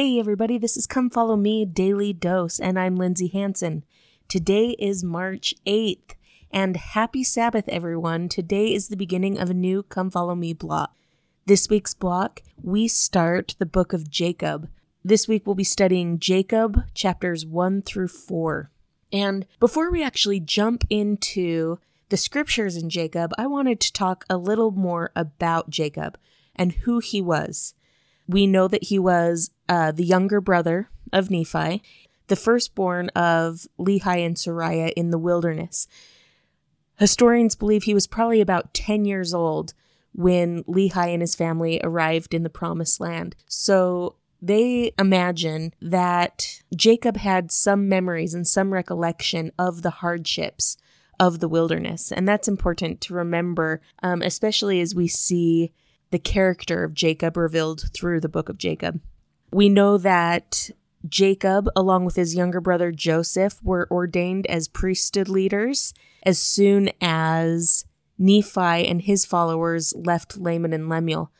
Hey everybody, this is Come Follow Me Daily Dose, and I'm Lindsay Hanson. Today is March 8th, and happy Sabbath, everyone. Today is the beginning of a new Come Follow Me block. This week's block, we start the book of Jacob. This week we'll be studying Jacob, chapters 1 through 4. And before we actually jump into the scriptures in Jacob, I wanted to talk a little more about Jacob and who he was. We know that he was uh, the younger brother of Nephi, the firstborn of Lehi and Sariah in the wilderness. Historians believe he was probably about 10 years old when Lehi and his family arrived in the promised land. So they imagine that Jacob had some memories and some recollection of the hardships of the wilderness. And that's important to remember, um, especially as we see the character of Jacob revealed through the book of Jacob. We know that Jacob, along with his younger brother Joseph, were ordained as priesthood leaders as soon as Nephi and his followers left Laman and Lemuel.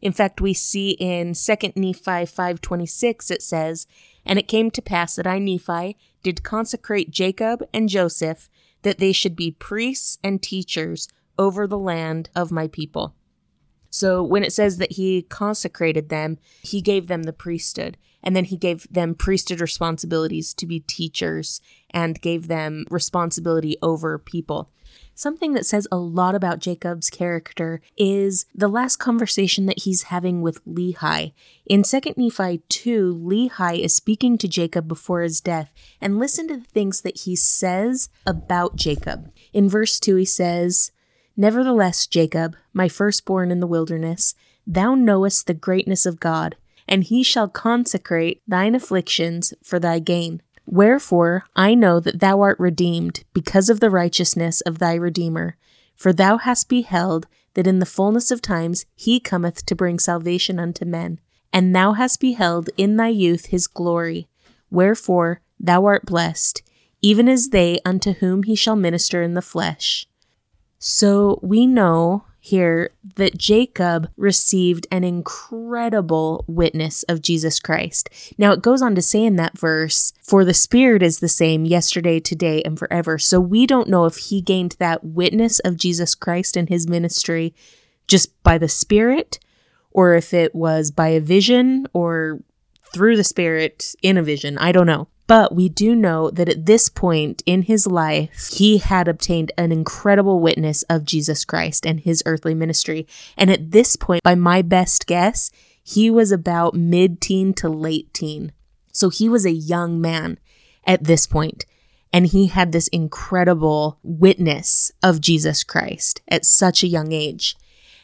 In fact, we see in 2 Nephi 5:26 it says, "And it came to pass that I Nephi did consecrate Jacob and Joseph that they should be priests and teachers over the land of my people." So when it says that he consecrated them, he gave them the priesthood. And then he gave them priesthood responsibilities to be teachers and gave them responsibility over people. Something that says a lot about Jacob's character is the last conversation that he's having with Lehi. In 2 Nephi 2, Lehi is speaking to Jacob before his death, and listen to the things that he says about Jacob. In verse 2, he says, Nevertheless, Jacob, my firstborn in the wilderness, thou knowest the greatness of God, and he shall consecrate thine afflictions for thy gain. Wherefore I know that thou art redeemed, because of the righteousness of thy Redeemer. For thou hast beheld that in the fullness of times he cometh to bring salvation unto men. And thou hast beheld in thy youth his glory. Wherefore thou art blessed, even as they unto whom he shall minister in the flesh. So we know here that Jacob received an incredible witness of Jesus Christ. Now it goes on to say in that verse, for the Spirit is the same yesterday, today, and forever. So we don't know if he gained that witness of Jesus Christ in his ministry just by the Spirit, or if it was by a vision or through the Spirit in a vision. I don't know. But we do know that at this point in his life, he had obtained an incredible witness of Jesus Christ and his earthly ministry. And at this point, by my best guess, he was about mid teen to late teen. So he was a young man at this point, And he had this incredible witness of Jesus Christ at such a young age.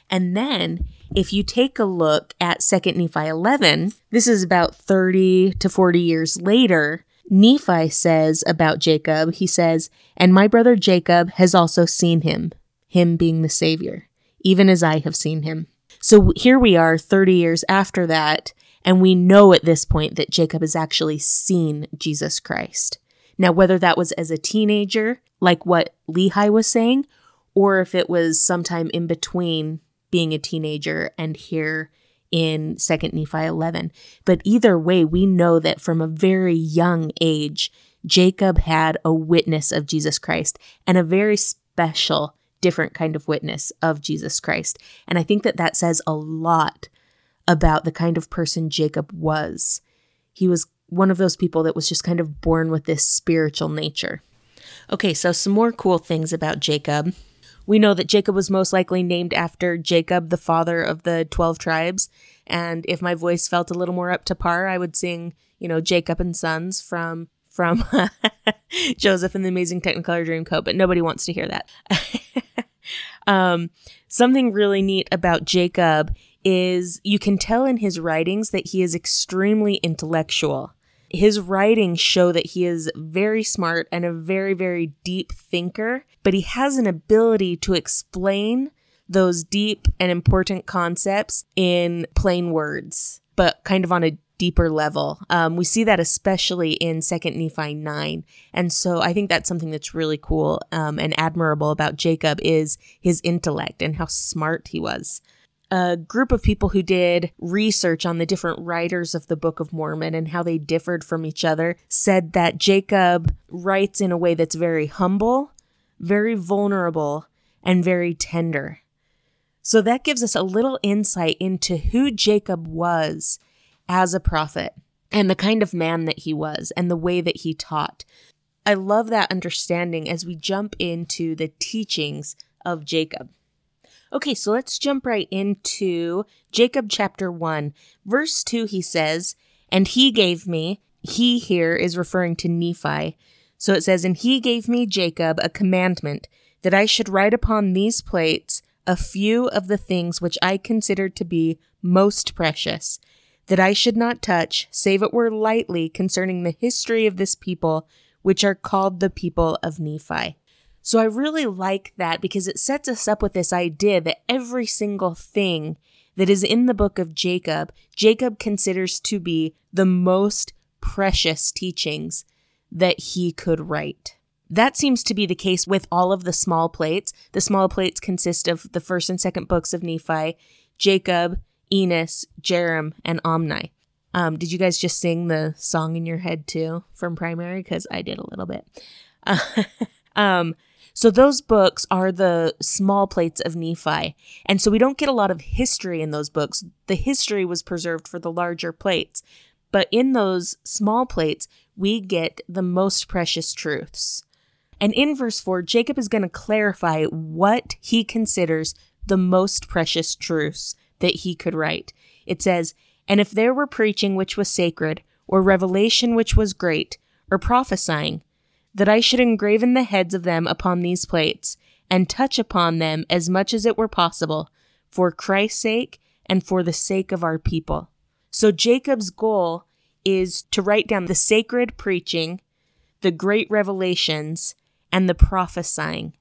And then if you take a look at 2nd Nephi 11, this is about 30 to 40 years later. Nephi says about Jacob, he says, And my brother Jacob has also seen him, him being the Savior, even as I have seen him. So here we are 30 years after that, and we know at this point that Jacob has actually seen Jesus Christ. Now, whether that was as a teenager, like what Lehi was saying, or if it was sometime in between being a teenager and here in 2nd Nephi 11. But either way, we know that from a very young age, Jacob had a witness of Jesus Christ and a very special, different kind of witness of Jesus Christ. And I think that that says a lot about the kind of person Jacob was. He was one of those people that was just kind of born with this spiritual nature. Okay, so some more cool things about Jacob. We know that Jacob was most likely named after Jacob, the father of the 12 tribes. And if my voice felt a little more up to par, I would sing, you know, Jacob and Sons from from Joseph and the Amazing Technicolor Dreamcoat, but nobody wants to hear that. um, something really neat about Jacob is you can tell in his writings that he is extremely intellectual his writings show that he is very smart and a very, very deep thinker, but he has an ability to explain those deep and important concepts in plain words, but kind of on a deeper level. Um, we see that especially in Second Nephi nine, and so I think that's something that's really cool um, and admirable about Jacob is his intellect and how smart he was. A group of people who did research on the different writers of the Book of Mormon and how they differed from each other said that Jacob writes in a way that's very humble, very vulnerable, and very tender. So that gives us a little insight into who Jacob was as a prophet and the kind of man that he was and the way that he taught. I love that understanding as we jump into the teachings of Jacob. Okay, so let's jump right into Jacob chapter 1. Verse 2, he says, And he gave me, he here is referring to Nephi. So it says, And he gave me, Jacob, a commandment that I should write upon these plates a few of the things which I considered to be most precious, that I should not touch, save it were lightly concerning the history of this people, which are called the people of Nephi. So I really like that because it sets us up with this idea that every single thing that is in the book of Jacob, Jacob considers to be the most precious teachings that he could write. That seems to be the case with all of the small plates. The small plates consist of the first and second books of Nephi, Jacob, Enos, Jarom, and Omni. Um, did you guys just sing the song in your head too from primary? Because I did a little bit. Uh, um, so those books are the small plates of Nephi. And so we don't get a lot of history in those books. The history was preserved for the larger plates. But in those small plates, we get the most precious truths. And in verse 4, Jacob is going to clarify what he considers the most precious truths that he could write. It says, And if there were preaching which was sacred, or revelation which was great, or prophesying, that I should engraven the heads of them upon these plates, and touch upon them as much as it were possible, for Christ's sake and for the sake of our people. So Jacob's goal is to write down the sacred preaching, the great revelations, and the prophesying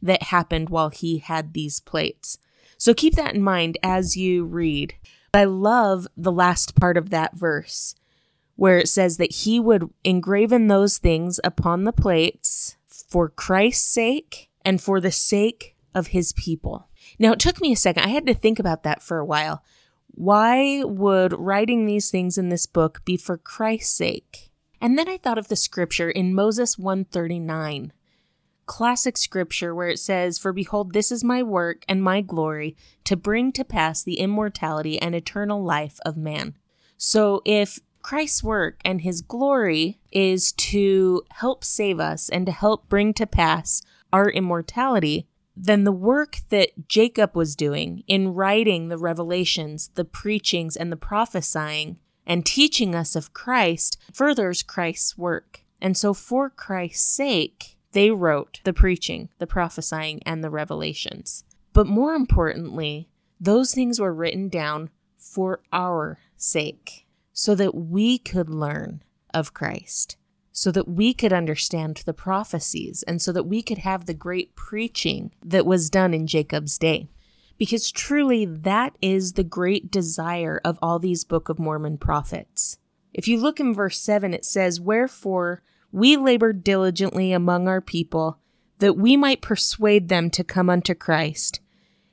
that happened while he had these plates. So keep that in mind as you read. I love the last part of that verse where it says that he would engraven those things upon the plates for Christ's sake and for the sake of his people. Now, it took me a second. I had to think about that for a while. Why would writing these things in this book be for Christ's sake? And then I thought of the scripture in Moses 139, classic scripture where it says, For behold, this is my work and my glory to bring to pass the immortality and eternal life of man. So if Christ's work and his glory is to help save us and to help bring to pass our immortality, then the work that Jacob was doing in writing the revelations, the preachings, and the prophesying, and teaching us of Christ furthers Christ's work. And so, for Christ's sake, they wrote the preaching, the prophesying, and the revelations. But more importantly, those things were written down for our sake so that we could learn of Christ, so that we could understand the prophecies, and so that we could have the great preaching that was done in Jacob's day. Because truly, that is the great desire of all these Book of Mormon prophets. If you look in verse 7, it says, Wherefore we labored diligently among our people, that we might persuade them to come unto Christ,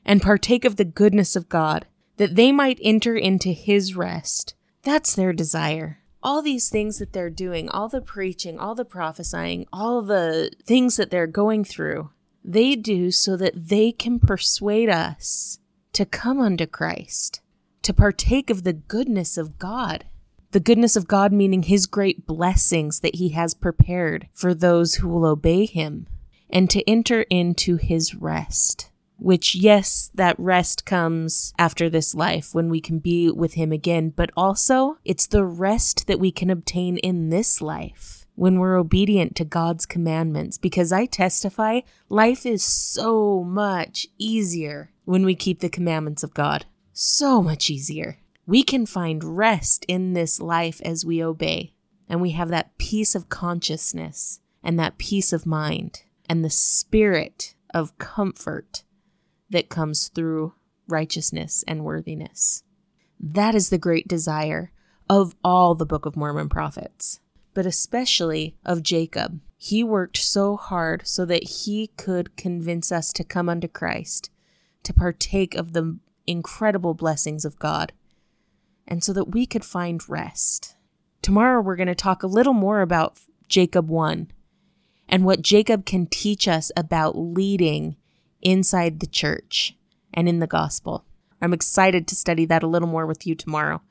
and partake of the goodness of God, that they might enter into his rest that's their desire. All these things that they're doing, all the preaching, all the prophesying, all the things that they're going through, they do so that they can persuade us to come unto Christ, to partake of the goodness of God. The goodness of God meaning his great blessings that he has prepared for those who will obey him, and to enter into his rest which, yes, that rest comes after this life when we can be with Him again, but also it's the rest that we can obtain in this life when we're obedient to God's commandments. Because I testify, life is so much easier when we keep the commandments of God. So much easier. We can find rest in this life as we obey, and we have that peace of consciousness and that peace of mind and the spirit of comfort that comes through righteousness and worthiness. That is the great desire of all the Book of Mormon prophets, but especially of Jacob. He worked so hard so that he could convince us to come unto Christ, to partake of the incredible blessings of God, and so that we could find rest. Tomorrow, we're going to talk a little more about Jacob 1 and what Jacob can teach us about leading inside the church and in the gospel. I'm excited to study that a little more with you tomorrow.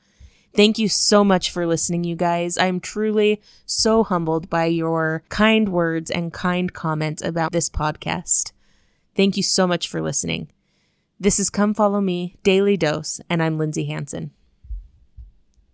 Thank you so much for listening, you guys. I'm truly so humbled by your kind words and kind comments about this podcast. Thank you so much for listening. This is Come Follow Me Daily Dose, and I'm Lindsay Hanson.